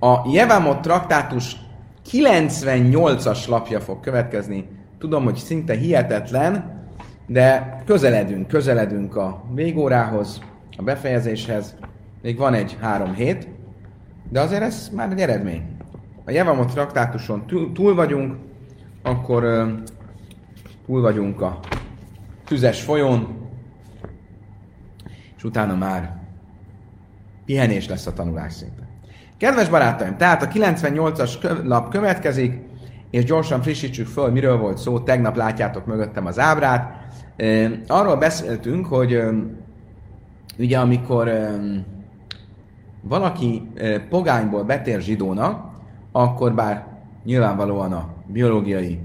A Jevamot traktátus 98-as lapja fog következni. Tudom, hogy szinte hihetetlen, de közeledünk, közeledünk a végórához, a befejezéshez. Még van egy három hét, de azért ez már egy eredmény. A Jevamot traktátuson túl vagyunk, akkor túl vagyunk a tüzes folyón, és utána már pihenés lesz a tanulás szinte. Kedves barátaim, tehát a 98-as lap következik, és gyorsan frissítsük föl, miről volt szó. Tegnap látjátok mögöttem az ábrát. Arról beszéltünk, hogy ugye amikor valaki pogányból betér zsidónak, akkor bár nyilvánvalóan a biológiai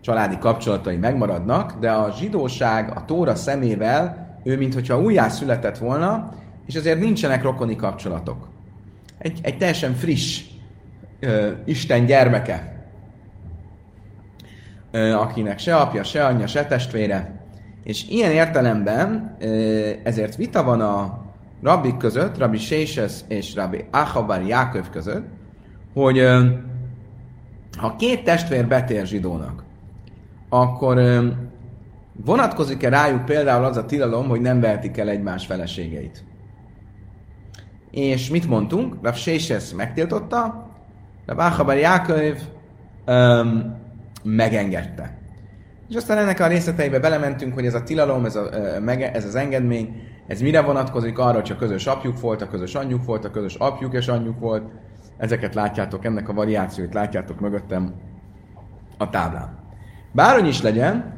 családi kapcsolatai megmaradnak, de a zsidóság a Tóra szemével ő, mintha újjá született volna, és azért nincsenek rokoni kapcsolatok. Egy, egy teljesen friss ö, Isten gyermeke, ö, akinek se apja, se anyja, se testvére. És ilyen értelemben ö, ezért vita van a rabbik között, rabbi Séses és rabbi Achabar Jáköv között, hogy ö, ha két testvér betér zsidónak, akkor ö, vonatkozik-e rájuk például az a tilalom, hogy nem vehetik el egymás feleségeit? És mit mondtunk? Rav Séses megtiltotta, Rav Achabar Jáköv um, megengedte. És aztán ennek a részleteibe belementünk, hogy ez a tilalom, ez, a, ez az engedmény, ez mire vonatkozik arra, hogy a közös apjuk volt, a közös anyjuk volt, a közös apjuk és anyjuk volt. Ezeket látjátok, ennek a variációit látjátok mögöttem a táblán. Bárhogy is legyen,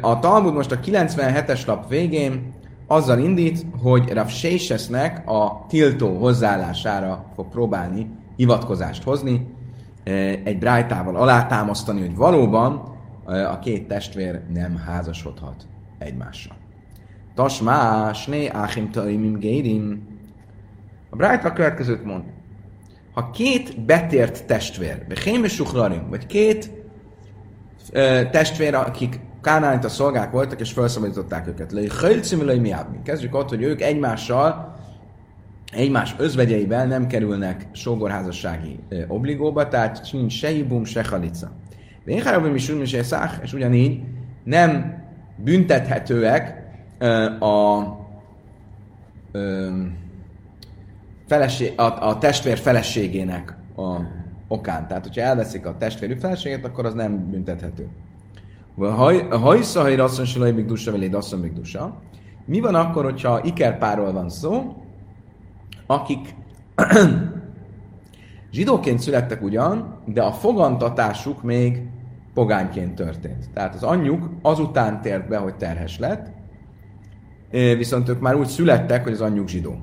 a Talmud most a 97-es lap végén azzal indít, hogy Rav Sésesnek a tiltó hozzáállására fog próbálni hivatkozást hozni, egy brájtával alátámasztani, hogy valóban a két testvér nem házasodhat egymással. Tasmás, né, áhim taimim gérim. A brájta a következőt mond. Ha két betért testvér, vagy két testvér, akik a szolgák voltak, és felszabadították őket. Kezdjük ott, hogy ők egymással, egymás özvegyeivel nem kerülnek sógorházassági obligóba, tehát nincs se hibum, se halica. Én hárabim is úgy, és ugyanígy nem büntethetőek a, feleség, a, a testvér feleségének a okán. Tehát, hogyha elveszik a testvérük feleségét, akkor az nem büntethető. Hajsza, ha rasszon silaj még dusa, vagy rasszon még dusa. Mi van akkor, hogyha ikerpárról van szó, akik zsidóként születtek ugyan, de a fogantatásuk még pogányként történt. Tehát az anyjuk azután tért be, hogy terhes lett, viszont ők már úgy születtek, hogy az anyjuk zsidó.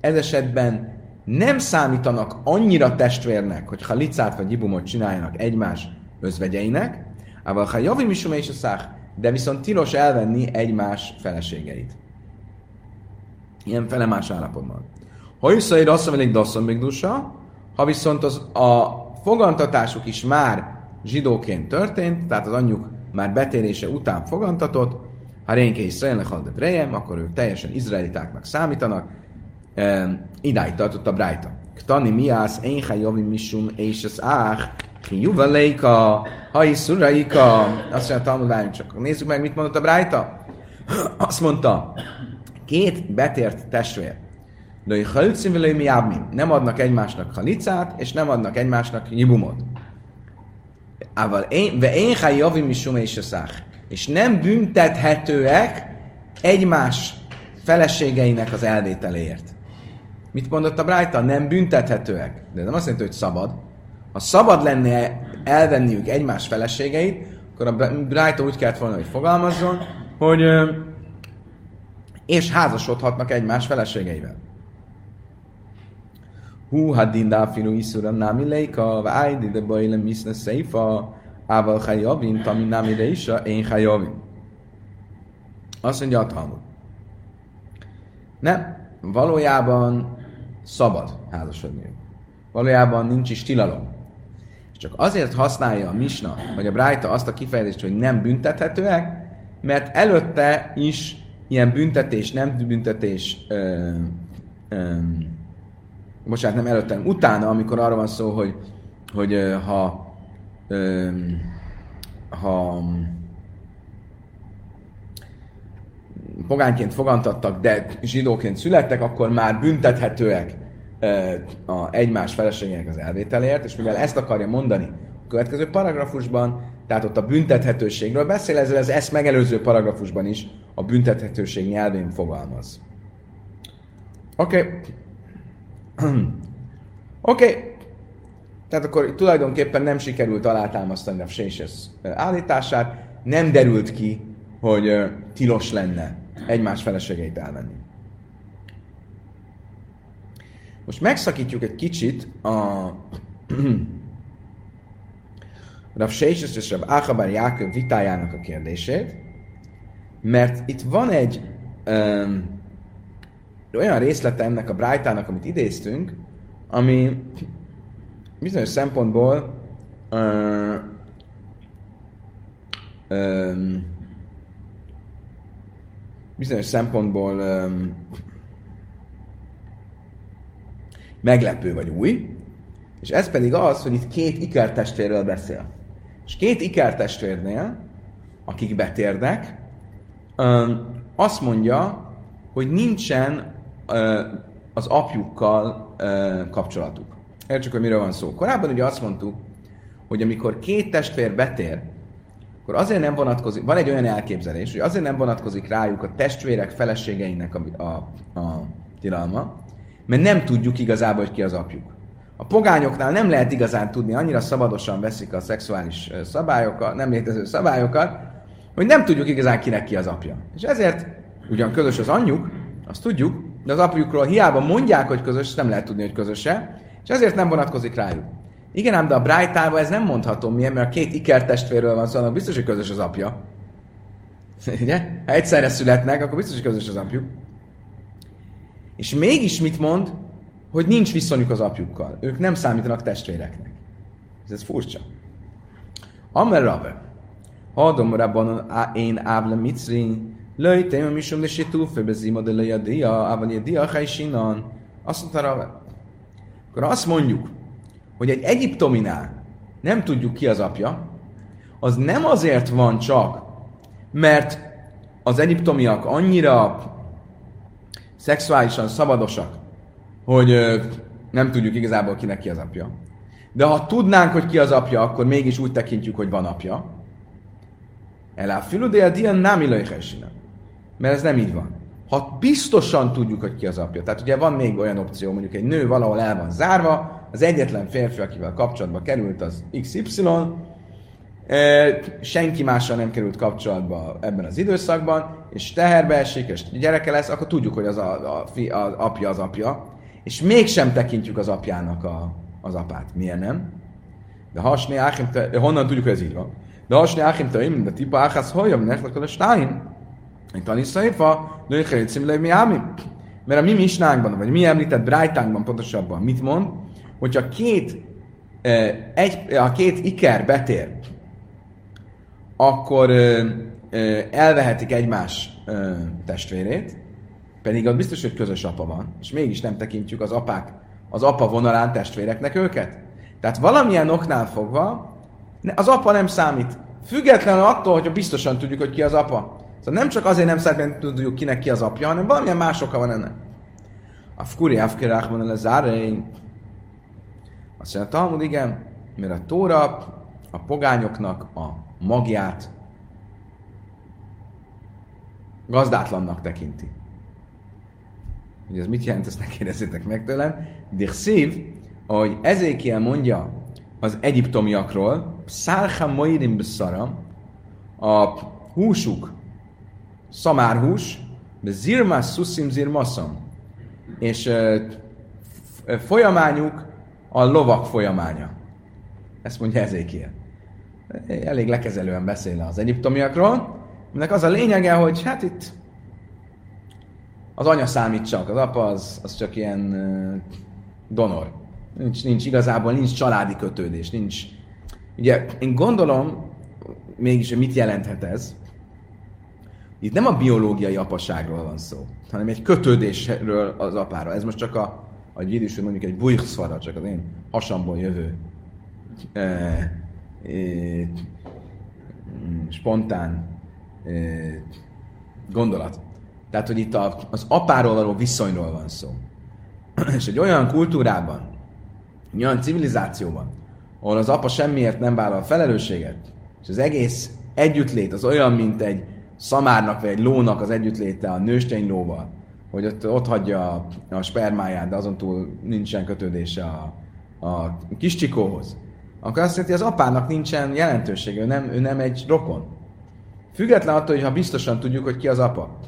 Ez esetben nem számítanak annyira testvérnek, hogy halicát vagy ibumot csináljanak egymás özvegyeinek, ával ha javim is és a szák, de viszont tilos elvenni egymás feleségeit. Ilyen felemás állapotban. Ha visszaér azt mondja, dasszon még ha viszont az, a fogantatásuk is már zsidóként történt, tehát az anyjuk már betérése után fogantatott, ha rénke haldet rejem, akkor ők teljesen izraelitáknak számítanak. E, idáig tartott a Brájta. Ktani miász, én javim misum, és az ách, Juvaleika, Haiszuraika, azt mondja, Talmud, várjunk csak. Nézzük meg, mit mondott a Brájta. Azt mondta, két betért testvér, halcim, mi Nem adnak egymásnak halicát, és nem adnak egymásnak nyibumot. Ával én, ve én javim is és a. És nem büntethetőek egymás feleségeinek az elvételéért. Mit mondott a Brájta? Nem büntethetőek. De nem azt jelenti, hogy szabad, ha szabad lenne elvenniük egymás feleségeit, akkor a Brighton úgy kellett volna, hogy fogalmazzon, hogy és házasodhatnak egymás feleségeivel. Hú, hadin dáfilu iszura námi leika, vájdi de bajle miszne szeifa, ával hajavin, tami námi reisa, én hajavin. Azt mondja a Talmud. Nem, valójában szabad házasodni. Valójában nincs is tilalom. Csak azért használja a Misna, vagy a Brájta azt a kifejezést, hogy nem büntethetőek, mert előtte is ilyen büntetés, nem büntetés, ö, bocsánat, nem előtte, utána, amikor arra van szó, hogy, hogy ö, ha ö, ha pogányként fogantattak, de zsidóként születtek, akkor már büntethetőek a egymás feleségének az elvételért, és mivel ezt akarja mondani a következő paragrafusban, tehát ott a büntethetőségről beszél, ezzel az ezt megelőző paragrafusban is a büntethetőség nyelvén fogalmaz. Oké. Okay. Oké. Okay. Tehát akkor tulajdonképpen nem sikerült alátámasztani a Séses állítását, nem derült ki, hogy tilos lenne egymás feleségeit elvenni. Most megszakítjuk egy kicsit a Rav Seises és Rav Achabar Jáköv vitájának a kérdését, mert itt van egy um, olyan részlete ennek a Brájtának, amit idéztünk, ami bizonyos szempontból uh, um, bizonyos szempontból um, meglepő vagy új, és ez pedig az, hogy itt két ikertestvérről beszél. És két ikertestvérnél, akik betérdek, azt mondja, hogy nincsen az apjukkal kapcsolatuk. Értsük, hogy miről van szó. Korábban ugye azt mondtuk, hogy amikor két testvér betér, akkor azért nem vonatkozik, van egy olyan elképzelés, hogy azért nem vonatkozik rájuk a testvérek feleségeinek a, a, a tilalma, mert nem tudjuk igazából, hogy ki az apjuk. A pogányoknál nem lehet igazán tudni, annyira szabadosan veszik a szexuális szabályokat, nem létező szabályokat, hogy nem tudjuk igazán kinek ki az apja. És ezért ugyan közös az anyjuk, azt tudjuk, de az apjukról hiába mondják, hogy közös, nem lehet tudni, hogy közöse, és ezért nem vonatkozik rájuk. Igen, ám de a Brájtában ez nem mondható milyen, mert a két ikertestvérről van szó, biztos, hogy közös az apja. Ugye? Ha egyszerre születnek, akkor biztos, hogy közös az apjuk. És mégis mit mond? Hogy nincs viszonyuk az apjukkal. Ők nem számítanak testvéreknek. Ez, ez furcsa. Amer Rabbe. Hadom rabban én áble micri, löj téma misum le situfe bezima de löj a dia, ában a dia hajsinan. Azt mondta Rabbe. Akkor azt mondjuk, hogy egy egyiptominál nem tudjuk ki az apja, az nem azért van csak, mert az egyiptomiak annyira szexuálisan szabadosak, hogy ö, nem tudjuk igazából kinek ki az apja. De ha tudnánk, hogy ki az apja, akkor mégis úgy tekintjük, hogy van apja. Elá filudél dian nem Mert ez nem így van. Ha biztosan tudjuk, hogy ki az apja, tehát ugye van még olyan opció, mondjuk egy nő valahol el van zárva, az egyetlen férfi, akivel kapcsolatba került, az XY, senki mással nem került kapcsolatba ebben az időszakban, és teherbe esik, és gyereke lesz, akkor tudjuk, hogy az, a, a, fi, az apja az apja, és mégsem tekintjük az apjának a, az apát. Miért nem? De hasni Áchim, honnan tudjuk, hogy ez így van? De hasni Áchim, te de tipa Áchász holjam, nektek a stein. Itt Tani Szaifa, női Helicim mi ámi. Mert a mi misnánkban, vagy mi említett Brájtánkban pontosabban mit mond, hogyha két, egy, a két iker betér, akkor elvehetik egymás testvérét, pedig ott biztos, hogy közös apa van, és mégis nem tekintjük az apák, az apa vonalán testvéreknek őket. Tehát valamilyen oknál fogva az apa nem számít. Függetlenül attól, hogy biztosan tudjuk, hogy ki az apa. Szóval nem csak azért nem számít, mert tudjuk kinek ki az apja, hanem valamilyen más oka van ennek. A fkuri afkirák van az Azt mondja, Talmud, igen, mert a Tóra a pogányoknak a magját gazdátlannak tekinti. Hogy ez mit jelent, ezt ne kérdezzétek meg tőlem. De szív, ahogy Ezékiel mondja az egyiptomiakról, szárha moirim beszara, a húsuk szamárhús, zirmas szuszim zirmaszam, és folyamányuk a lovak folyamánya. Ezt mondja Ezékiel. Elég lekezelően beszél az egyiptomiakról, aminek az a lényege, hogy hát itt az anya számít csak, az apa az, az csak ilyen donor. Nincs, nincs igazából, nincs családi kötődés, nincs... Ugye én gondolom, mégis, hogy mit jelenthet ez, itt nem a biológiai apaságról van szó, hanem egy kötődésről az apára. Ez most csak a, a hogy mondjuk egy bujkszvara, csak az én hasamból jövő e, e, spontán gondolat. Tehát, hogy itt a, az apáról való viszonyról van szó. És egy olyan kultúrában, egy olyan civilizációban, ahol az apa semmiért nem vállal felelősséget, és az egész együttlét az olyan, mint egy szamárnak vagy egy lónak az együttléte a nőstény lóval, hogy ott, ott hagyja a, a spermáját, de azon túl nincsen kötődése a, a kis csikóhoz, akkor azt jelenti, hogy az apának nincsen jelentősége, ő nem, ő nem egy rokon. Független attól, hogy ha biztosan tudjuk, hogy ki az apa.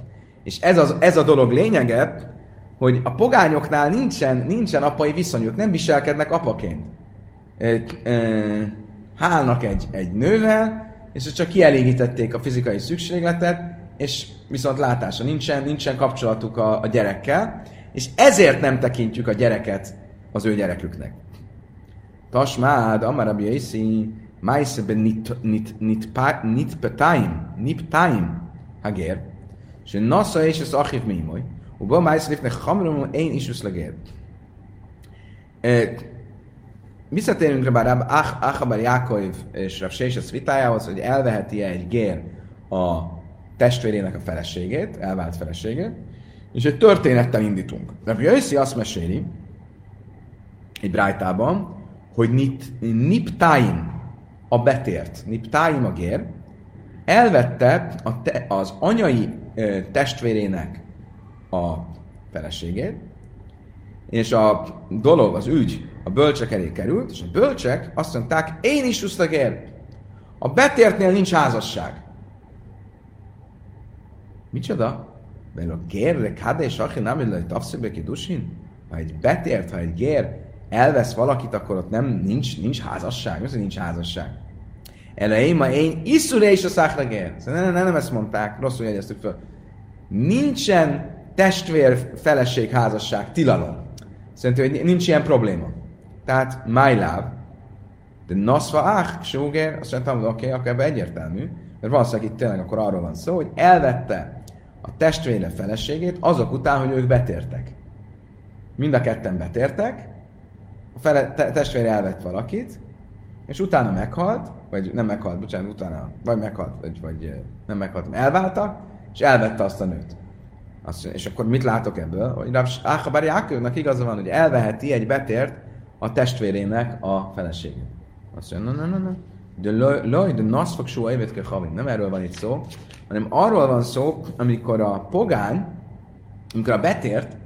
És ez, az, ez a dolog lényege, hogy a pogányoknál nincsen, nincsen apai viszonyuk, nem viselkednek apaként. Hálnak egy, egy nővel, és csak kielégítették a fizikai szükségletet, és viszont látása nincsen, nincsen kapcsolatuk a, a gyerekkel, és ezért nem tekintjük a gyereket az ő gyereküknek. Tasmád, Amarabi Jaiszi, Májszebe nit, nit, nit, nit, petaim, niptaim, hagér, és nasza és az achiv mimoy, ובו מייס לפני חמרום אין אישוס לגר. Visszatérünk rá bár Achabar Jákov és Rav Sésesz vitájához, hogy elveheti -e egy gér a testvérének a feleségét, elvált feleségét, és egy történettel indítunk. Rav Jöjszi azt meséli, egy brájtában, hogy nip, niptáim a betért, niptáim a gér, elvette a te, az anyai ö, testvérének a feleségét, és a dolog, az ügy a bölcsek elé került, és a bölcsek azt mondták, én is usztagér. A betértnél nincs házasság. Micsoda? Mert a gér, de kade és achi nem illai tavszöbe kidusin? Ha egy betért, ha egy gér elvesz valakit, akkor ott nem, nincs, nincs házasság. Mi nincs házasság? Elején ma én iszure is a szákra gér. Szóval nem, nem, nem ezt mondták, rosszul jegyeztük fel. Nincsen testvér feleség házasság tilalom. Szerintem, hogy nincs ilyen probléma. Tehát my love, de nasva ach, sóger, azt mondtam, hogy oké, okay, akkor ebben egyértelmű, mert valószínűleg itt tényleg akkor arról van szó, hogy elvette a testvére feleségét azok után, hogy ők betértek. Mind a ketten betértek, a fele, te, testvére elvett valakit, és utána meghalt, vagy nem meghalt, bocsánat, utána, vagy meghalt, vagy, vagy nem meghalt, elváltak, és elvette azt a nőt. Azt, és akkor mit látok ebből? Hogy Áhabár Jákőnek igaza van, hogy elveheti egy betért a testvérének a feleségét. Azt mondja, na, na, na. De loj, de nasz fog soha évet Nem erről van itt szó, hanem arról van szó, amikor a pogány, amikor a betért,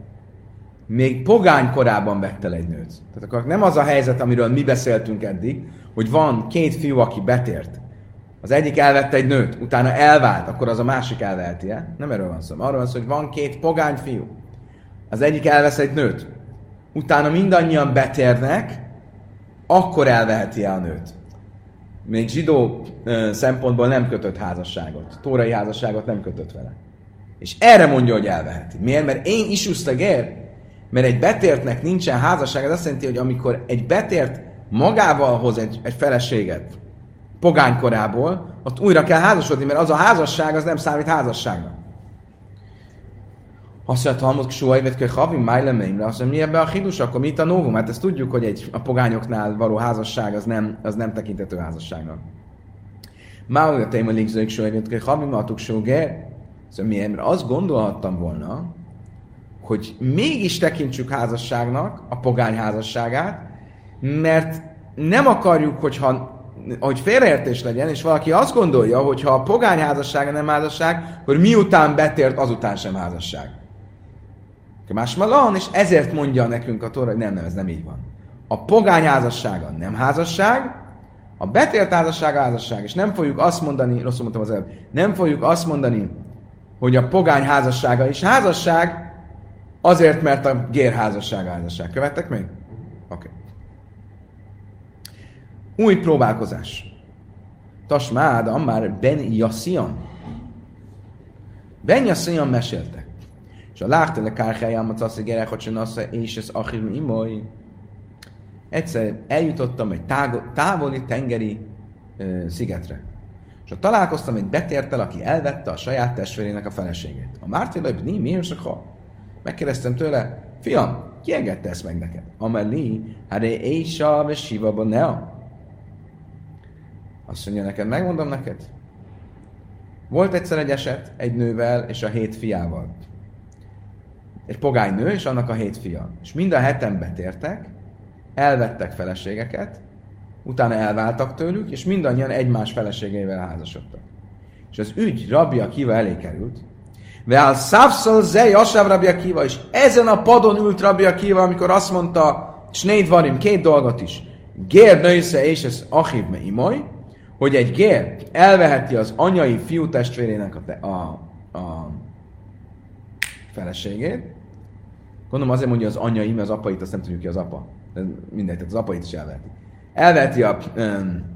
még pogány korában vette egy nőt. Tehát akkor nem az a helyzet, amiről mi beszéltünk eddig, hogy van két fiú, aki betért, az egyik elvette egy nőt, utána elvált, akkor az a másik elveheti -e? Nem erről van szó. Arról van szó, hogy van két pogány fiú. Az egyik elvesz egy nőt, utána mindannyian betérnek, akkor elveheti -e a nőt. Még zsidó ö, szempontból nem kötött házasságot. Tórai házasságot nem kötött vele. És erre mondja, hogy elveheti. Miért? Mert én is ér, mert egy betértnek nincsen házasság, ez azt jelenti, hogy amikor egy betért magával hoz egy, egy feleséget, pogánykorából, ott újra kell házasodni, mert az a házasság, az nem számít házasságnak. Azt mondja, Talmud Ksua Évet Havi Májlemeimre, azt mondja, mi ebbe a hidus, akkor mi itt a novum? Hát ezt tudjuk, hogy egy, a pogányoknál való házasság az nem, az nem tekintető házasságnak. Már olyan téma linkzőik Ksua Évet Havi Matuk. Szóval miért? Mert azt gondolhattam volna, hogy mégis tekintsük házasságnak a pogány házasságát, mert nem akarjuk, hogyha hogy félreértés legyen, és valaki azt gondolja, hogy ha a pogány házassága nem házasság, akkor miután betért, azután sem házasság. Más malan, és ezért mondja nekünk a Tóra, hogy nem, nem, ez nem így van. A pogány házassága nem házasság, a betért házassága házasság, és nem fogjuk azt mondani, rosszul mondtam az előbb, nem fogjuk azt mondani, hogy a pogány házassága is házasság, azért, mert a gér házassága házasság. Követtek még? Oké. Okay. Új próbálkozás. Tasmád, már Ben Yassian. Ben Yassian mesélte. És a láhtele kárhájám a tasz, gyerek, hogy és ez achim imoly. Egyszer eljutottam egy távoli tengeri szigetre. És ott találkoztam egy betértel, aki elvette a saját testvérének a feleségét. A Mártéla mi, mi ha? Megkérdeztem tőle, fiam, ki engedte ezt meg neked? Ameli, hát Ésa, és Siva, Nea. Azt mondja neked, megmondom neked. Volt egyszer egy eset egy nővel és a hét fiával. Egy pogány nő és annak a hét fia. És mind a heten betértek, elvettek feleségeket, utána elváltak tőlük, és mindannyian egymás feleségeivel házasodtak. És az ügy rabja kiva elé került, Veál szávszal zej asáv rabja kiva, és ezen a padon ült rabja kiva, amikor azt mondta, Snéd varim, két dolgot is. Gér nősze és ez achiv me imoly, hogy egy gér elveheti az anyai fiú testvérének a, te, a, a feleségét. Gondolom azért mondja az anyai, mert az apait azt nem tudjuk ki az apa. De mindegy, tehát az apait is elveheti. Elveheti a um,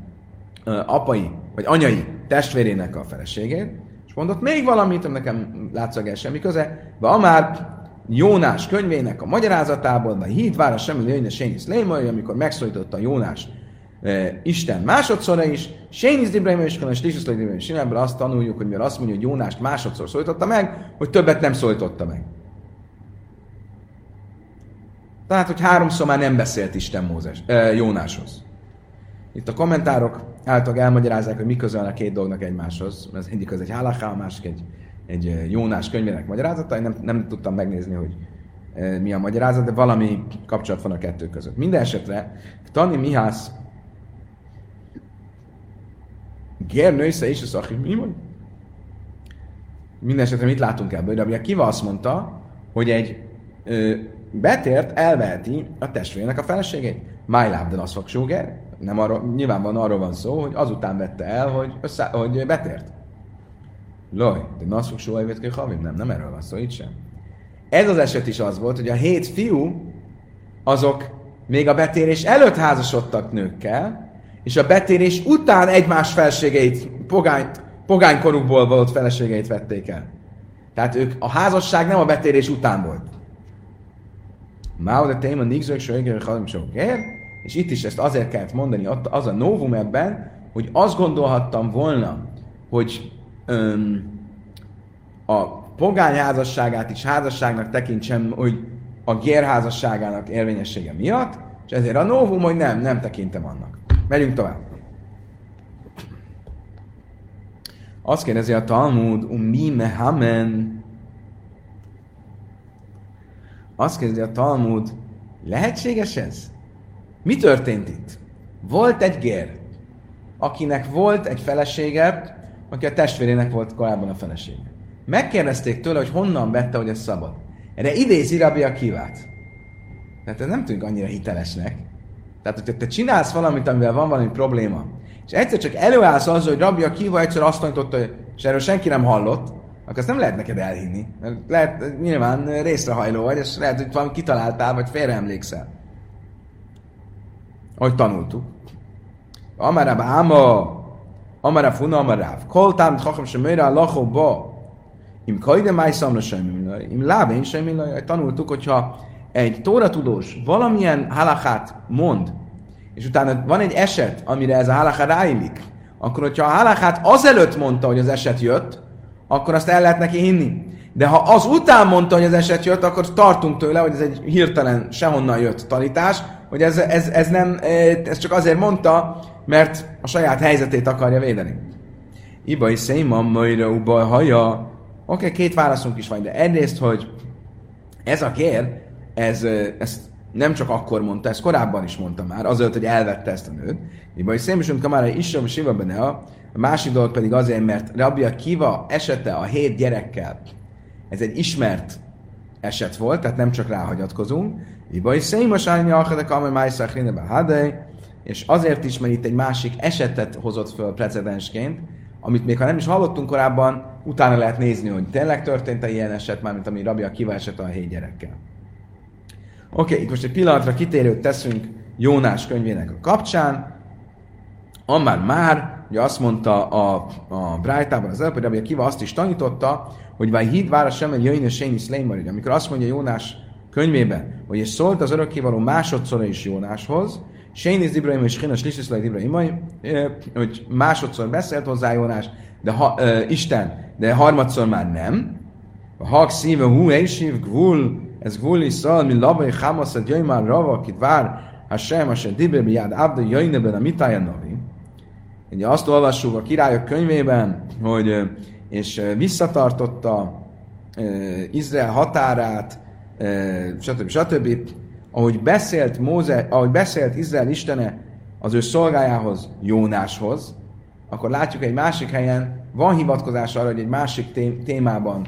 apai, vagy anyai testvérének a feleségét, és mondott még valamit, ami nekem látszag el semmi köze, de amár Jónás könyvének a magyarázatából, vagy hídvára semmi lőjne Sénisz Lémai, amikor megszólította Jónás e, Isten másodszorra is, Sénisz Dibrahim és Kanas Lisus Dibrahim és ebből azt tanuljuk, hogy mivel azt mondja, hogy Jónást másodszor szólította meg, hogy többet nem szólította meg. Tehát, hogy háromszor már nem beszélt Isten Mózes, e, Jónáshoz. Itt a kommentárok által elmagyarázzák, hogy mi közel a két dolognak egymáshoz. Az egyik az egy halaká, a másik egy, egy Jónás könyvének magyarázata. Én nem, nem tudtam megnézni, hogy e, mi a magyarázat, de valami kapcsolat van a kettő között. Minden esetre Tani Mihász Gernősze és a szaki, mi van? Minden esetre mit látunk ebből? De ugye Kiva azt mondta, hogy egy ö, betért elveheti a testvérének a feleségét. Májlábden az fog nem arról, nyilván arról van szó, hogy azután vette el, hogy, össze, hogy betért. Loj, de naszuk soha évet havim? Nem, nem erről van szó, itt sem. Ez az eset is az volt, hogy a hét fiú, azok még a betérés előtt házasodtak nőkkel, és a betérés után egymás felségeit, pogány, pogánykorukból volt feleségeit vették el. Tehát ők, a házasság nem a betérés után volt. Máu de téma nigzők, halim, sőgér, és itt is ezt azért kellett mondani, az a novum ebben, hogy azt gondolhattam volna, hogy öm, a pogány házasságát is házasságnak tekintsem, hogy a gérházasságának érvényessége miatt, és ezért a novum, hogy nem, nem tekintem annak. Megyünk tovább. Azt kérdezi a Talmud, mi mehamen. Azt kérdezi a Talmud, lehetséges ez? Mi történt itt? Volt egy gér, akinek volt egy felesége, aki a testvérének volt korábban a felesége. Megkérdezték tőle, hogy honnan vette, hogy ez szabad. Erre idézi Rabbi Akivát. Tehát ez nem tűnik annyira hitelesnek. Tehát, hogyha te csinálsz valamit, amivel van valami probléma, és egyszer csak előállsz azzal, hogy Rabbi Akiva egyszer azt tanította, és erről senki nem hallott, akkor azt nem lehet neked elhinni. Mert lehet, nyilván részrehajló vagy, és lehet, hogy valami kitaláltál, vagy félreemlékszel ahogy tanultuk. Amarab Áma, Amarab Funa, Amarab. Koltám, Chacham Semőre, a lachó ba. Im kajde máj szamra semmilaj, im lábén semmilaj. Tanultuk, hogyha egy tóratudós valamilyen halachát mond, és utána van egy eset, amire ez a halacha ráillik, akkor hogyha a halachát azelőtt mondta, hogy az eset jött, akkor azt el lehet neki hinni. De ha az után mondta, hogy az eset jött, akkor tartunk tőle, hogy ez egy hirtelen sehonnan jött tanítás, hogy ez, ez, ez, nem, ez csak azért mondta, mert a saját helyzetét akarja védeni. Ibai széma, majra, haja. Oké, okay, két válaszunk is van, de egyrészt, hogy ez a kér, ez, ezt nem csak akkor mondta, ezt korábban is mondta már, azért, hogy elvette ezt a nőt. Ibai széma, és kamára is siva benne, a másik dolog pedig azért, mert Rabia Kiva esete a hét gyerekkel, ez egy ismert eset volt, tehát nem csak ráhagyatkozunk. Iba is szémas állni akadek, amely májszakréne behadej, és azért is, mert itt egy másik esetet hozott föl precedensként, amit még ha nem is hallottunk korábban, utána lehet nézni, hogy tényleg történt-e ilyen eset, mármint ami rabja kiva eset a hét gyerekkel. Oké, okay, itt most egy pillanatra kitérőt teszünk Jónás könyvének a kapcsán. Amár már, ugye azt mondta a, a Brájtában az előbb, hogy Rabbi Kiva azt is tanította, hogy vagy híd vára sem egy jöjjön Szlémarid. Amikor azt mondja Jónás könyvében, hogy és szólt az örökkévaló másodszor is Jónáshoz, Séniz Ibrahim és Hinas Lisiszlai Ibrahim, hogy másodszor beszélt hozzá Jónás, de ha, uh, Isten, de harmadszor már nem. A hak szíve hú, éjsív, gvul, ez gvul is szal, mi labai hamaszad, jöjj már rava, akit vár, Hashem, Hashem, Dibbe, mi jád, abda, jöjjneben a mitája navi. Ugye azt olvassuk a királyok könyvében, hogy és visszatartotta Izrael határát, stb. stb. Ahogy beszélt, Móze, ahogy beszélt Izrael istene az ő szolgájához, Jónáshoz, akkor látjuk egy másik helyen, van hivatkozás arra, hogy egy másik témában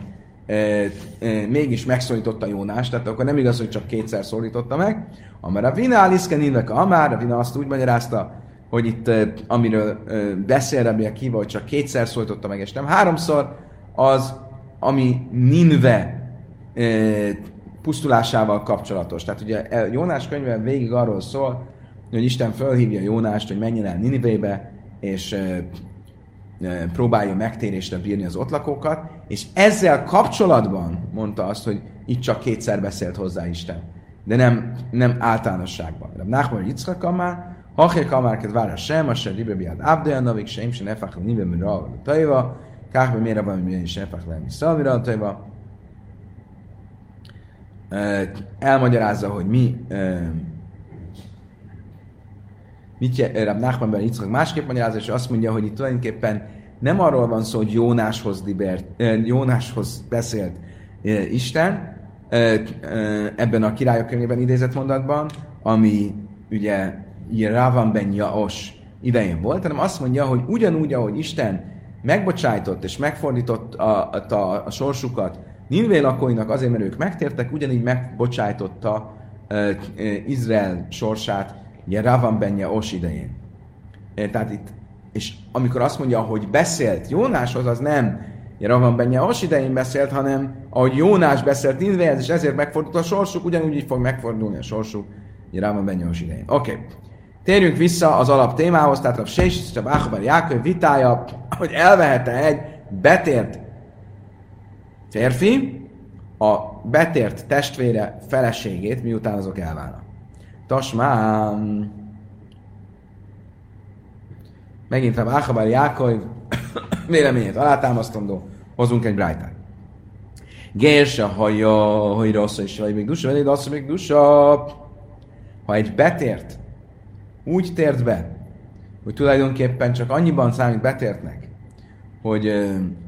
mégis megszólította Jónást, tehát akkor nem igaz, hogy csak kétszer szólította meg. Amár a Vina Aliszke Ninveka Amár, a Vina azt úgy magyarázta, hogy itt, amiről beszél Rabbi Akiva, hogy csak kétszer szólította meg, és nem háromszor, az, ami Ninve pusztulásával kapcsolatos. Tehát ugye Jónás könyve végig arról szól, hogy Isten fölhívja Jónást, hogy menjen el Ninivébe, és próbálja megtérésre bírni az ott lakókat, és ezzel kapcsolatban mondta azt, hogy itt csak kétszer beszélt hozzá Isten, de nem, nem általánosságban. Nachman Yitzchak Amár, Hachel Kamárket vár a sem, a se ribe biad abdejanovik, se im se nefach le nive mire tajva, káhbe mire van, milyen is nefach le tajva. Elmagyarázza, hogy mi mit Rab Nachman ben Yitzchak másképp magyarázza, és azt mondja, hogy itt tulajdonképpen nem arról van szó, hogy Jónáshoz, libert, Jónáshoz beszélt Isten, ebben a királyok könyvében idézett mondatban, ami ugye Ravan ben Jaos idején volt, hanem azt mondja, hogy ugyanúgy, ahogy Isten megbocsájtott és megfordított a, a, a, a sorsukat Ninvé lakóinak azért, mert ők megtértek, ugyanígy megbocsájtotta Izrael sorsát ugye Ravan ben Jaos idején. Tehát itt, és amikor azt mondja, hogy beszélt Jónáshoz, az nem Ravan ben Jaos idején beszélt, hanem ahogy Jónás beszélt Ninvéhez, és ezért megfordult a sorsuk, ugyanúgy így fog megfordulni a sorsuk Ravan ben Jaos idején. Oké. Okay. Térjünk vissza az alap témához, tehát a Sés a Báchabar Jákov vitája, hogy elvehette egy betért férfi a betért testvére feleségét, miután azok elválnak. Tasmán. Megint a Báchabar Jákov véleményét alátámasztandó, hozunk egy brájtát. Gérse haja, hogy rossz is, vagy még dusa, vagy rossz, még dusa. Ha egy betért úgy tért be, hogy tulajdonképpen csak annyiban számít betértnek, hogy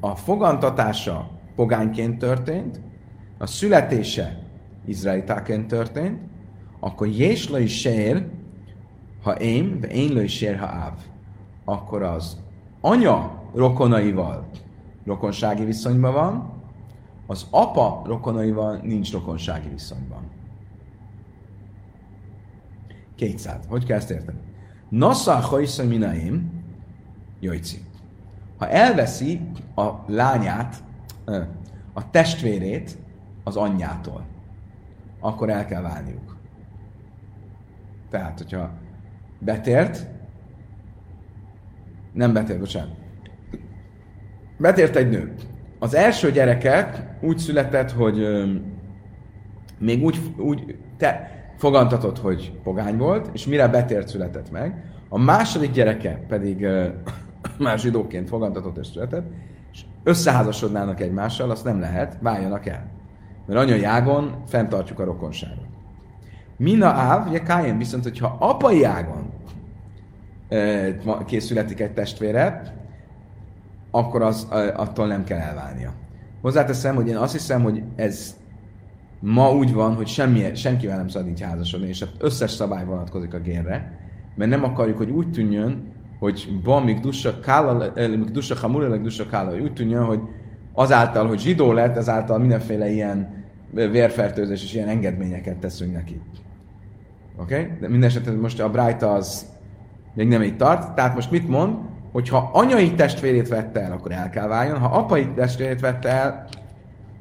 a fogantatása pogányként történt, a születése izraelitáként történt, akkor Jésla is sér, ha én, de én is sér, ha áv, akkor az anya rokonaival rokonsági viszonyban van, az apa rokonaival nincs rokonsági viszonyban. 200. Hogy kell ezt érteni? Nassa hajszai minaim, jöjci. Ha elveszi a lányát, a testvérét az anyjától, akkor el kell válniuk. Tehát, hogyha betért, nem betért, bocsánat. Betért egy nő. Az első gyereke úgy született, hogy ö, még úgy, úgy te, fogantatott, hogy pogány volt, és mire betért született meg. A második gyereke pedig ö, már zsidóként fogantatott és született, és összeházasodnának egymással, azt nem lehet, váljanak el. Mert anyai ágon fenntartjuk a rokonságot. Mina áv, ugye Kájen viszont, hogyha apai ágon készületik egy testvére, akkor az, attól nem kell elválnia. Hozzáteszem, hogy én azt hiszem, hogy ez ma úgy van, hogy semmi, senkivel nem szabad így házasodni, és az összes szabály vonatkozik a génre, mert nem akarjuk, hogy úgy tűnjön, hogy még dussa kála, dussa hamura, dussa kála, úgy tűnjön, hogy azáltal, hogy zsidó lett, ezáltal mindenféle ilyen vérfertőzés és ilyen engedményeket teszünk neki. Oké? Okay? De minden most a Bright az még nem így tart. Tehát most mit mond? Hogyha anyai testvérét vette el, akkor el kell váljon. Ha apai testvérét vette el,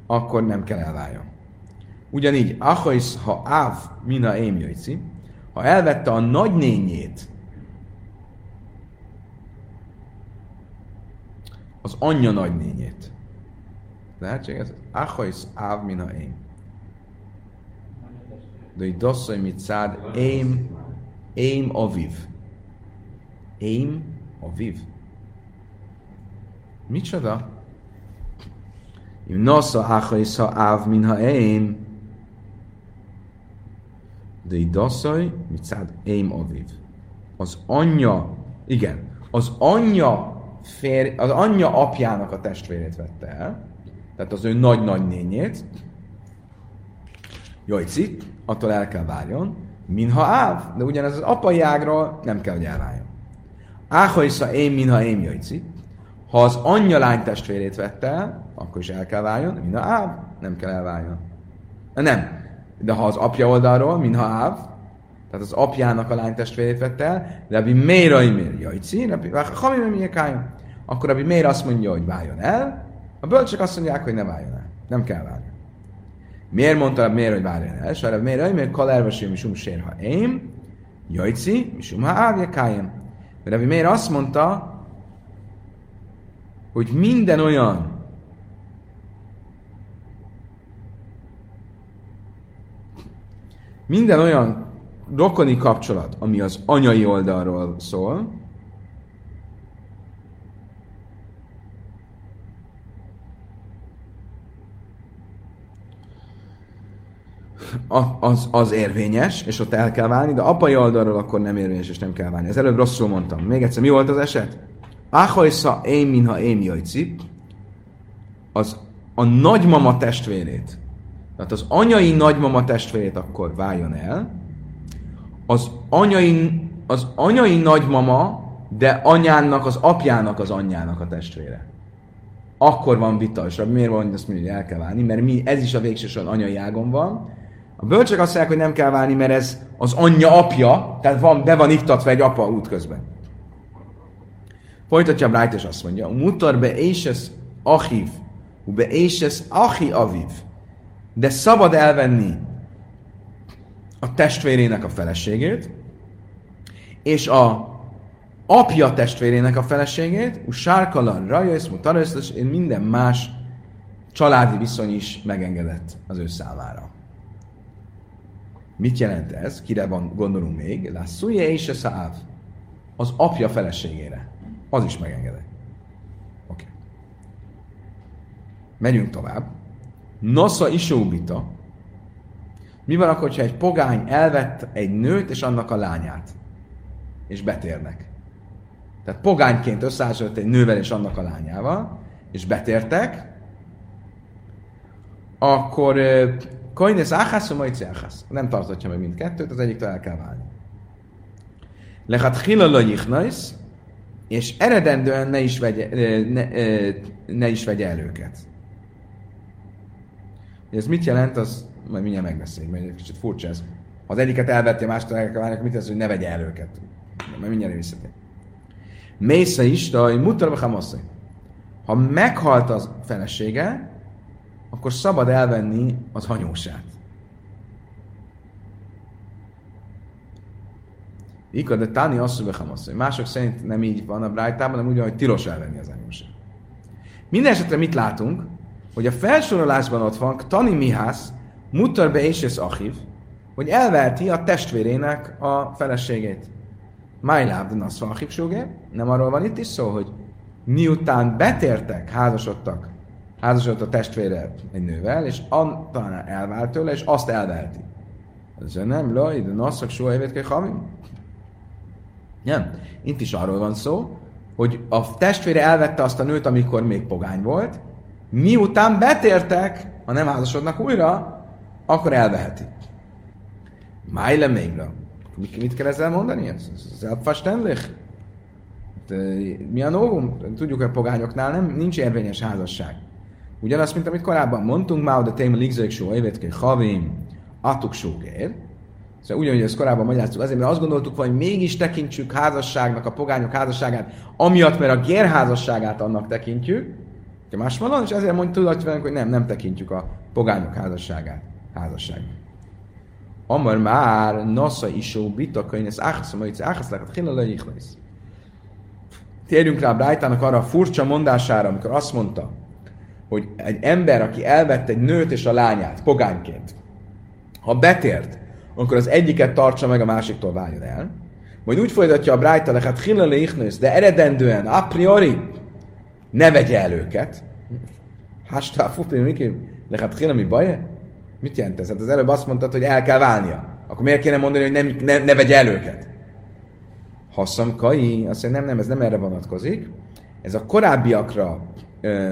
akkor nem kell elváljon. Ugyanígy, Achais, ha Áv, mina én jöjci, ha elvette a nagynényét, az anyja nagynényét. Lehetséges? Achais, Áv, mina én. De egy dosszai mit szád, én, Aim aviv. Aim aviv. Micsoda? Nosza áhaisza áv minha aim. De idaszaj, mit szád? Aim aviv. Az anyja, igen, az anyja fér, az anyja apjának a testvérét vette el, tehát az ő nagy-nagy Jajci, attól el kell várjon, minha áv, de ugyanez az apai ágról nem kell, hogy elváljon. Áhaisza én, minha én jajci. Ha az anyja lány testvérét vette el, akkor is el kell váljon, minha áv, nem kell elváljon. Nem. De ha az apja oldalról, minha áv, tehát az apjának a lány testvérét vette el, de Rabbi Meir Aimér jajci, Rabbi Meir akkor Rabbi Meir azt mondja, hogy váljon el, a bölcsök azt mondják, hogy ne váljon el. Nem kell válni. Miért mondta miért, hogy várjon el? És arra miért, miért kalervesi, misum sérha én, jajci, misum ha ávja kájem. Mert miért azt mondta, hogy minden olyan minden olyan rokoni kapcsolat, ami az anyai oldalról szól, az, az érvényes, és ott el kell válni, de apai oldalról akkor nem érvényes, és nem kell válni. Ez előbb rosszul mondtam. Még egyszer, mi volt az eset? Áhajsza én, minha én jöjci, az a nagymama testvérét, tehát az anyai nagymama testvérét akkor váljon el, az anyai, az anyai nagymama, de anyának, az apjának, az anyjának a testvére. Akkor van vita, és miért van, azt mondja, hogy el kell válni, mert mi, ez is a végsősorban anyai ágon van, a bölcsek azt mondják, hogy nem kell válni, mert ez az anyja apja, tehát van, be van iktatva egy apa útközben. Folytatja Bright és azt mondja, mutar be éses achiv, be éses achi aviv. De szabad elvenni a testvérének a feleségét, és a apja testvérének a feleségét, és sárkalan, rajössz, mutajössz, és minden más családi viszony is megengedett az ő számára. Mit jelent ez? Kire van, gondolunk még? Lasszúje és a száv. Az apja feleségére. Az is megengedett. Oké. Okay. Megyünk tovább. Nosza isóbita. Mi van akkor, ha egy pogány elvett egy nőt és annak a lányát? És betérnek. Tehát pogányként összehasonlít egy nővel és annak a lányával, és betértek, akkor Koines áhász, vagy majci áhász. Nem tartatja meg mindkettőt, az egyiktől el kell válni. Lechat hilala jichnajsz, és eredendően ne is vegye, ne, ne is vegye el őket. Ez mit jelent, az majd mindjárt megbeszéljük, mert egy kicsit furcsa ez. Ha az egyiket elvette, a másikat el kell válni, mit ez, hogy ne vegye el őket. Majd mindjárt visszatér. Mésza is, de mutarba Ha meghalt az felesége, akkor szabad elvenni az hanyósát. Ika, de Tani asszú hogy Mások szerint nem így van a brájtában, hanem úgy van, hogy tilos elvenni az hanyósát. Minden esetre mit látunk? Hogy a felsorolásban ott van Tani Mihász, mutar be és achiv, hogy elverti a testvérének a feleségét. Májláb, de nasz Nem arról van itt is szó, hogy miután betértek, házasodtak házasodott a testvére egy nővel, és talán elvált tőle, és azt elveheti. Ez nem, laj, de nasszak soha évet kell havim. Nem. Itt is arról van szó, hogy a testvére elvette azt a nőt, amikor még pogány volt, miután betértek, ha nem házasodnak újra, akkor elveheti. Májle még Mit kell ezzel mondani? Ez, elfastenlich? Mi a novum? Tudjuk, hogy a pogányoknál nem, nincs érvényes házasság. Ugyanazt, mint amit korábban mondtunk, már a téma ligzők só, évetké havim, atuk sógér. Szóval ugyanúgy ezt korábban magyaráztuk, azért, mert azt gondoltuk, hogy mégis tekintsük házasságnak, a pogányok házasságát, amiatt, mert a gérházasságát annak tekintjük, de más van, és ezért mondjuk tudatjuk hogy nem, nem tekintjük a pogányok házasságát házasságnak. Amar már nasza isó bita könyvesz áhasz, majd áhasz lehet, hilla Térjünk rá Brájtának arra a furcsa mondására, amikor azt mondta, hogy egy ember, aki elvette egy nőt és a lányát pogányként, ha betért, akkor az egyiket tartsa meg, a másiktól váljon el. Majd úgy folytatja a Brájta, hát Hillele Ichnusz, de eredendően, a priori, ne vegye el őket. Hástá, futni, Miki, de hát mi baj? Mit jelent ez? Hát az előbb azt mondtad, hogy el kell válnia. Akkor miért kéne mondani, hogy nem, ne, ne vegye el őket? Hasszam kai, azt mondja, nem, nem, ez nem erre vonatkozik. Ez a korábbiakra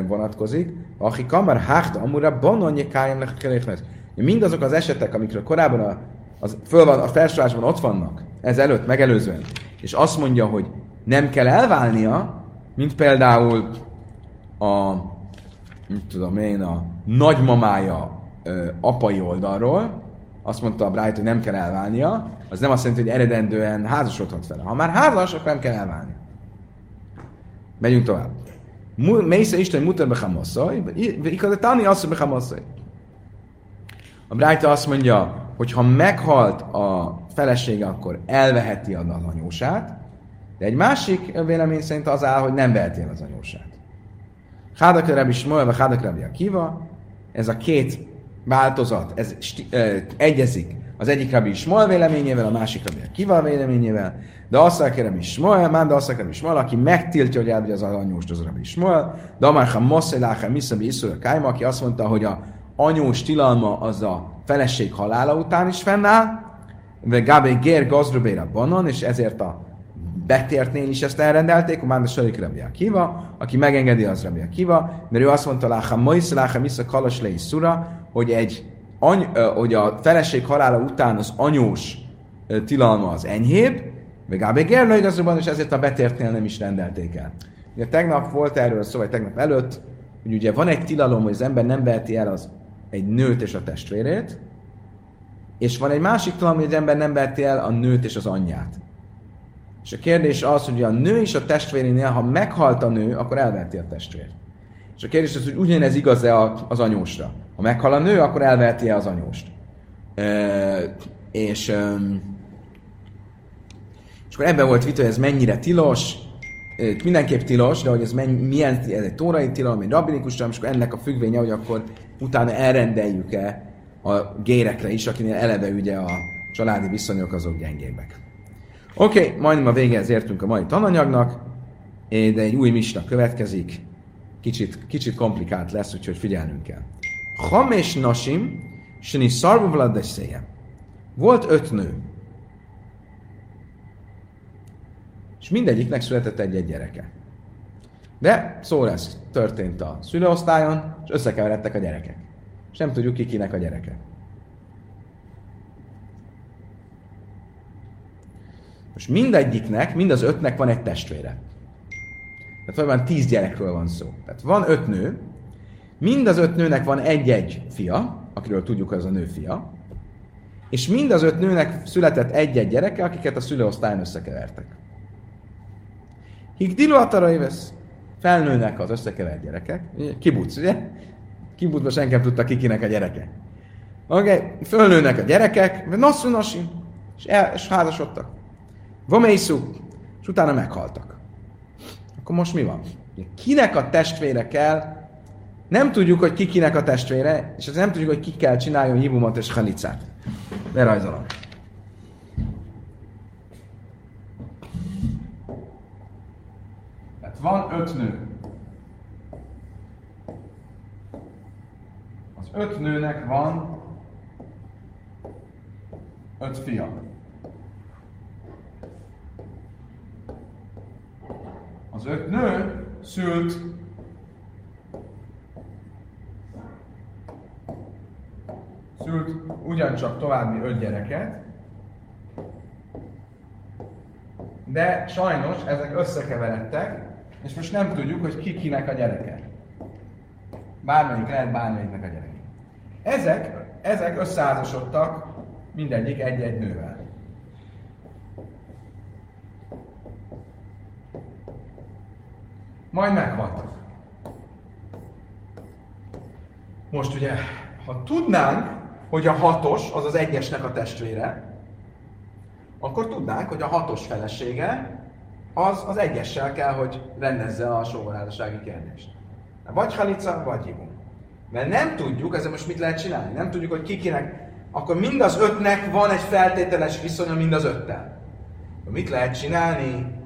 vonatkozik. Aki kamar hácht amura bononye kájem lehet Mindazok az esetek, amikről korábban a, az, föl van, a felsorásban ott vannak, ez előtt, megelőzően, és azt mondja, hogy nem kell elválnia, mint például a, mit tudom én, a nagymamája ö, apai oldalról, azt mondta a Bright, hogy nem kell elválnia, az nem azt jelenti, hogy eredendően házasodhat vele. Ha már házas, akkor nem kell elválni. Megyünk tovább. Mésze Isten mutat be hamasszaj, ikadetani azt, hogy hamasszaj. A Brájta azt mondja, hogy ha meghalt a felesége, akkor elveheti az anyósát, de egy másik vélemény szerint az áll, hogy nem veheti el az anyósát. Hádak Rabbi Shmuel, vagy Hádak Rabbi Akiva, ez a két változat, ez ö, egyezik az egyik Rabbi Shmuel véleményével, a másik Rabbi Akiva véleményével, de azt Rabbi Shmuel, már de azt Rabbi Shmuel, aki megtiltja, hogy elvegye az anyóst, az Rabbi Shmuel, de Amarha Moszeláha Miszabi Iszura Kájma, aki azt mondta, hogy a anyós tilalma az a feleség halála után is fennáll, vagy Gábé Gér Gazdrubéra Banon, és ezért a betértnél is ezt elrendelték, már a Sörik Rabbi Akiva, aki megengedi az Rabbi Akiva, mert ő azt mondta, Láha Moisz, Láha Misza Kalas Szura, hogy, egy, any, hogy a feleség halála után az anyós tilalma az enyhébb, vagy Gábé Gér igazabban, és ezért a betértnél nem is rendelték el. Ugye tegnap volt erről szó, vagy tegnap előtt, hogy ugye van egy tilalom, hogy az ember nem veheti el az egy nőt és a testvérét, és van egy másik talán, hogy az ember nem veheti el a nőt és az anyját. És a kérdés az, hogy a nő és a testvérénél, ha meghalt a nő, akkor elveheti a testvért. És a kérdés az, hogy ugyanez igaz-e az anyósra. Ha meghal a nő, akkor elveheti-e az anyóst. És, és akkor ebben volt vita, hogy ez mennyire tilos, mindenképp tilos, de hogy ez mennyi, milyen, ez egy tórai tilalom, egy rabinikus tilalom, és akkor ennek a függvénye, hogy akkor utána elrendeljük-e a gérekre is, akinél eleve ugye a családi viszonyok azok gyengébbek. Oké, okay, majdnem a végéhez értünk a mai tananyagnak, de egy új misna következik, kicsit, kicsit komplikált lesz, úgyhogy figyelnünk kell. Hames nasim, sini szarvu vladeszéje. Volt öt nő, és mindegyiknek született egy-egy gyereke. De szó lesz, történt a szülőosztályon, és összekeveredtek a gyerekek. És nem tudjuk ki kinek a gyereke. Most mindegyiknek, mind az ötnek van egy testvére. Tehát valójában tíz gyerekről van szó. Tehát van öt nő, mind az öt nőnek van egy-egy fia, akiről tudjuk, hogy az a nő fia, és mind az öt nőnek született egy-egy gyereke, akiket a szülőosztályon összekevertek. Higdilu ataraives. Felnőnek az összekevert gyerekek. Kibuc, ugye? Kibucban senki nem tudta kikinek a gyereke. Oké, okay. fölnőnek a gyerekek, nasszú nasi, és, el, és házasodtak. Vamészú, és utána meghaltak. Akkor most mi van? Kinek a testvére kell, nem tudjuk, hogy ki kinek a testvére, és nem tudjuk, hogy ki kell csináljon hibumot és halicát. Lerajzolom. van öt nő. Az öt nőnek van öt fia. Az öt nő szült szült ugyancsak további öt gyereket, de sajnos ezek összekeveredtek, és most nem tudjuk, hogy ki kinek a gyereke. Bármelyik lehet bármelyiknek a gyereke. Ezek, ezek összeházasodtak mindegyik egy-egy nővel. Majd meghaltak. Most ugye, ha tudnánk, hogy a hatos az az egyesnek a testvére, akkor tudnánk, hogy a hatos felesége az az egyessel kell, hogy rendezze a sógorházassági kérdést. Vagy halica, vagy hibum. Mert nem tudjuk, ezzel most mit lehet csinálni? Nem tudjuk, hogy kikinek, akkor mind az ötnek van egy feltételes viszonya mind az öttel. Mit lehet csinálni?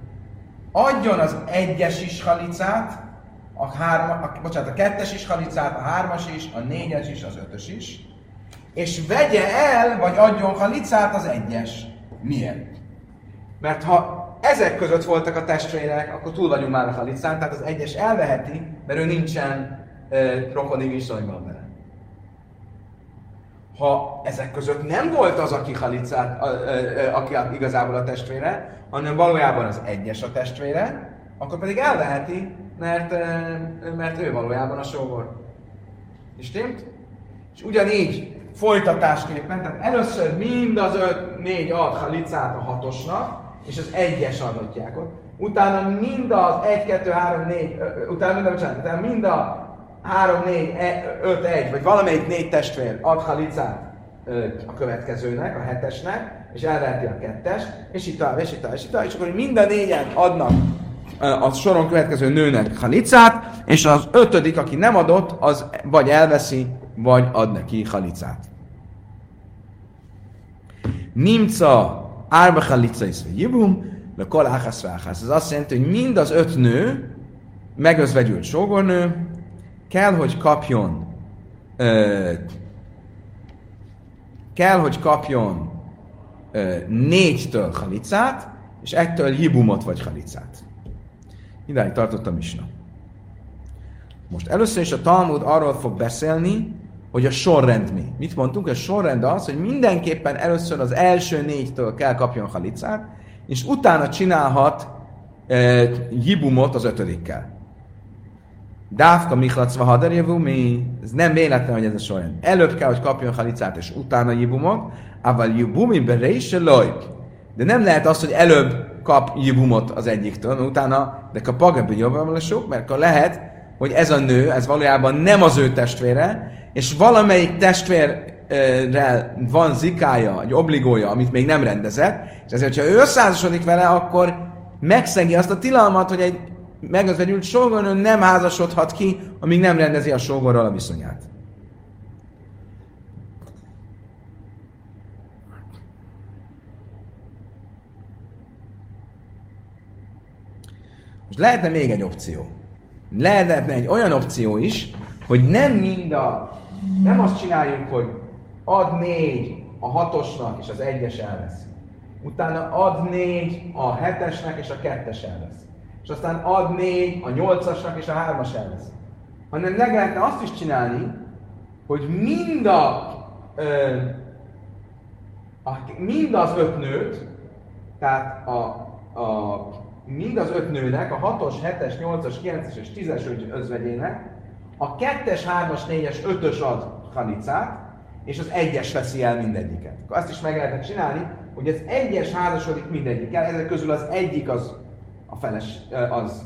Adjon az egyes is halicát, a, hárma, a, bocsánat, a kettes is halicát, a hármas is, a négyes is, az ötös is, és vegye el, vagy adjon halicát az egyes. Miért? Mert ha ezek között voltak a testvérek, akkor túl vagyunk már a halicán, tehát az egyes elveheti, mert ő nincsen ö, rokoni viszonyban vele. Ha ezek között nem volt az, aki halicát, a, ö, ö, aki igazából a testvére, hanem valójában az egyes a testvére, akkor pedig elveheti, mert, mert ő valójában a sógor. És tényleg? És ugyanígy folytatásképpen, tehát először mind az öt, négy ad halicát a hatosnak, és az egyes adottjákot. Utána mind az 1, 2, 3, 4, utána mind a, bocsánat, utána mind a 3, 4, 5, 1, vagy valamelyik négy testvér ad halicát a következőnek, a hetesnek, és elveheti a kettes, és itt tovább, és itt tovább, és itt tovább, és akkor mind a négyen adnak a soron következő nőnek halicát, és az ötödik, aki nem adott, az vagy elveszi, vagy ad neki halicát. Nimca árba halica is jibum, de kol áhász Ez azt jelenti, hogy mind az öt nő, megözvegyült sógornő, kell, hogy kapjon ö, kell, hogy kapjon ö, négytől halicát, és ettől hibumot vagy halicát. Idáig tartott a misna. Most először is a Talmud arról fog beszélni, hogy a sorrend mi. Mit mondtunk? A sorrend az, hogy mindenképpen először az első négytől kell kapjon halicát, és utána csinálhat e, jibumot az ötödikkel. Dávka Michlacva Haderjevú, mi? Ez nem véletlen, hogy ez a sorrend. Előbb kell, hogy kapjon halicát, és utána jibumot, ával jibumi bereise lojk. De nem lehet az, hogy előbb kap jibumot az egyiktől, utána, de a pagabi jobban sok, mert lehet, hogy ez a nő, ez valójában nem az ő testvére, és valamelyik testvérrel van zikája, egy obligója, amit még nem rendezett, és ezért, ha ő összeházasodik vele, akkor megszegi azt a tilalmat, hogy egy megözvegyült sógornő nem házasodhat ki, amíg nem rendezi a sógorral a viszonyát. Most lehetne még egy opció. Lehetne egy olyan opció is, hogy nem mind a, nem azt csináljuk, hogy ad négy a hatosnak, és az egyes elvesz. Utána ad négy a hetesnek, és a kettes elvesz. És aztán ad négy a nyolcasnak, és a hármas elvesz. Hanem meg lehetne azt is csinálni, hogy mind a, ö, a mind az öt nőt, tehát a, a mind az öt nőnek, a 6-os, 7-es, 8-as, 9-es és 10-es özvegyének, a 2-es, 3-as, 4-es, 5-ös ad halicát, és az egyes veszi el mindegyiket. Akkor azt is meg lehetne csinálni, hogy az egyes házasodik mindegyikkel, ezek közül az egyik az a feles, az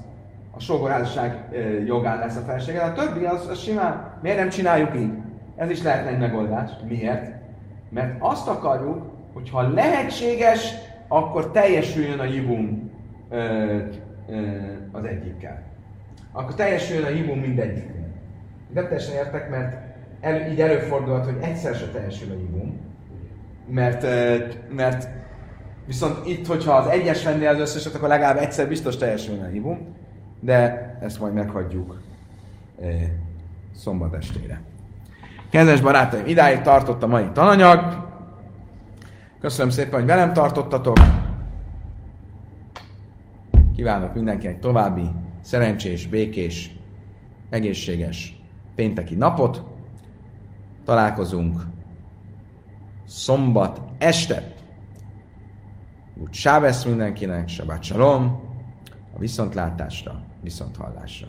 a sógorházasság jogán lesz a felesége, a többi az, az simán. Miért nem csináljuk így? Ez is lehetne egy megoldás. Miért? Mert azt akarjuk, hogy ha lehetséges, akkor teljesüljön a jibum az egyikkel. Akkor teljesüljön a hibum mindegyiknél. Nem teljesen értek, mert el, így előfordulhat, hogy egyszer se teljesül a hibum, mert, mert viszont itt, hogyha az egyes venné az összeset, akkor legalább egyszer biztos teljesülne a hibum, de ezt majd meghagyjuk szombat estére. Kedves barátaim, idáig tartott a mai tananyag. Köszönöm szépen, hogy velem tartottatok. Kívánok mindenkinek további szerencsés, békés, egészséges pénteki napot. Találkozunk szombat este. Úgy sávesz mindenkinek, Shalom, a viszontlátásra, viszonthallásra.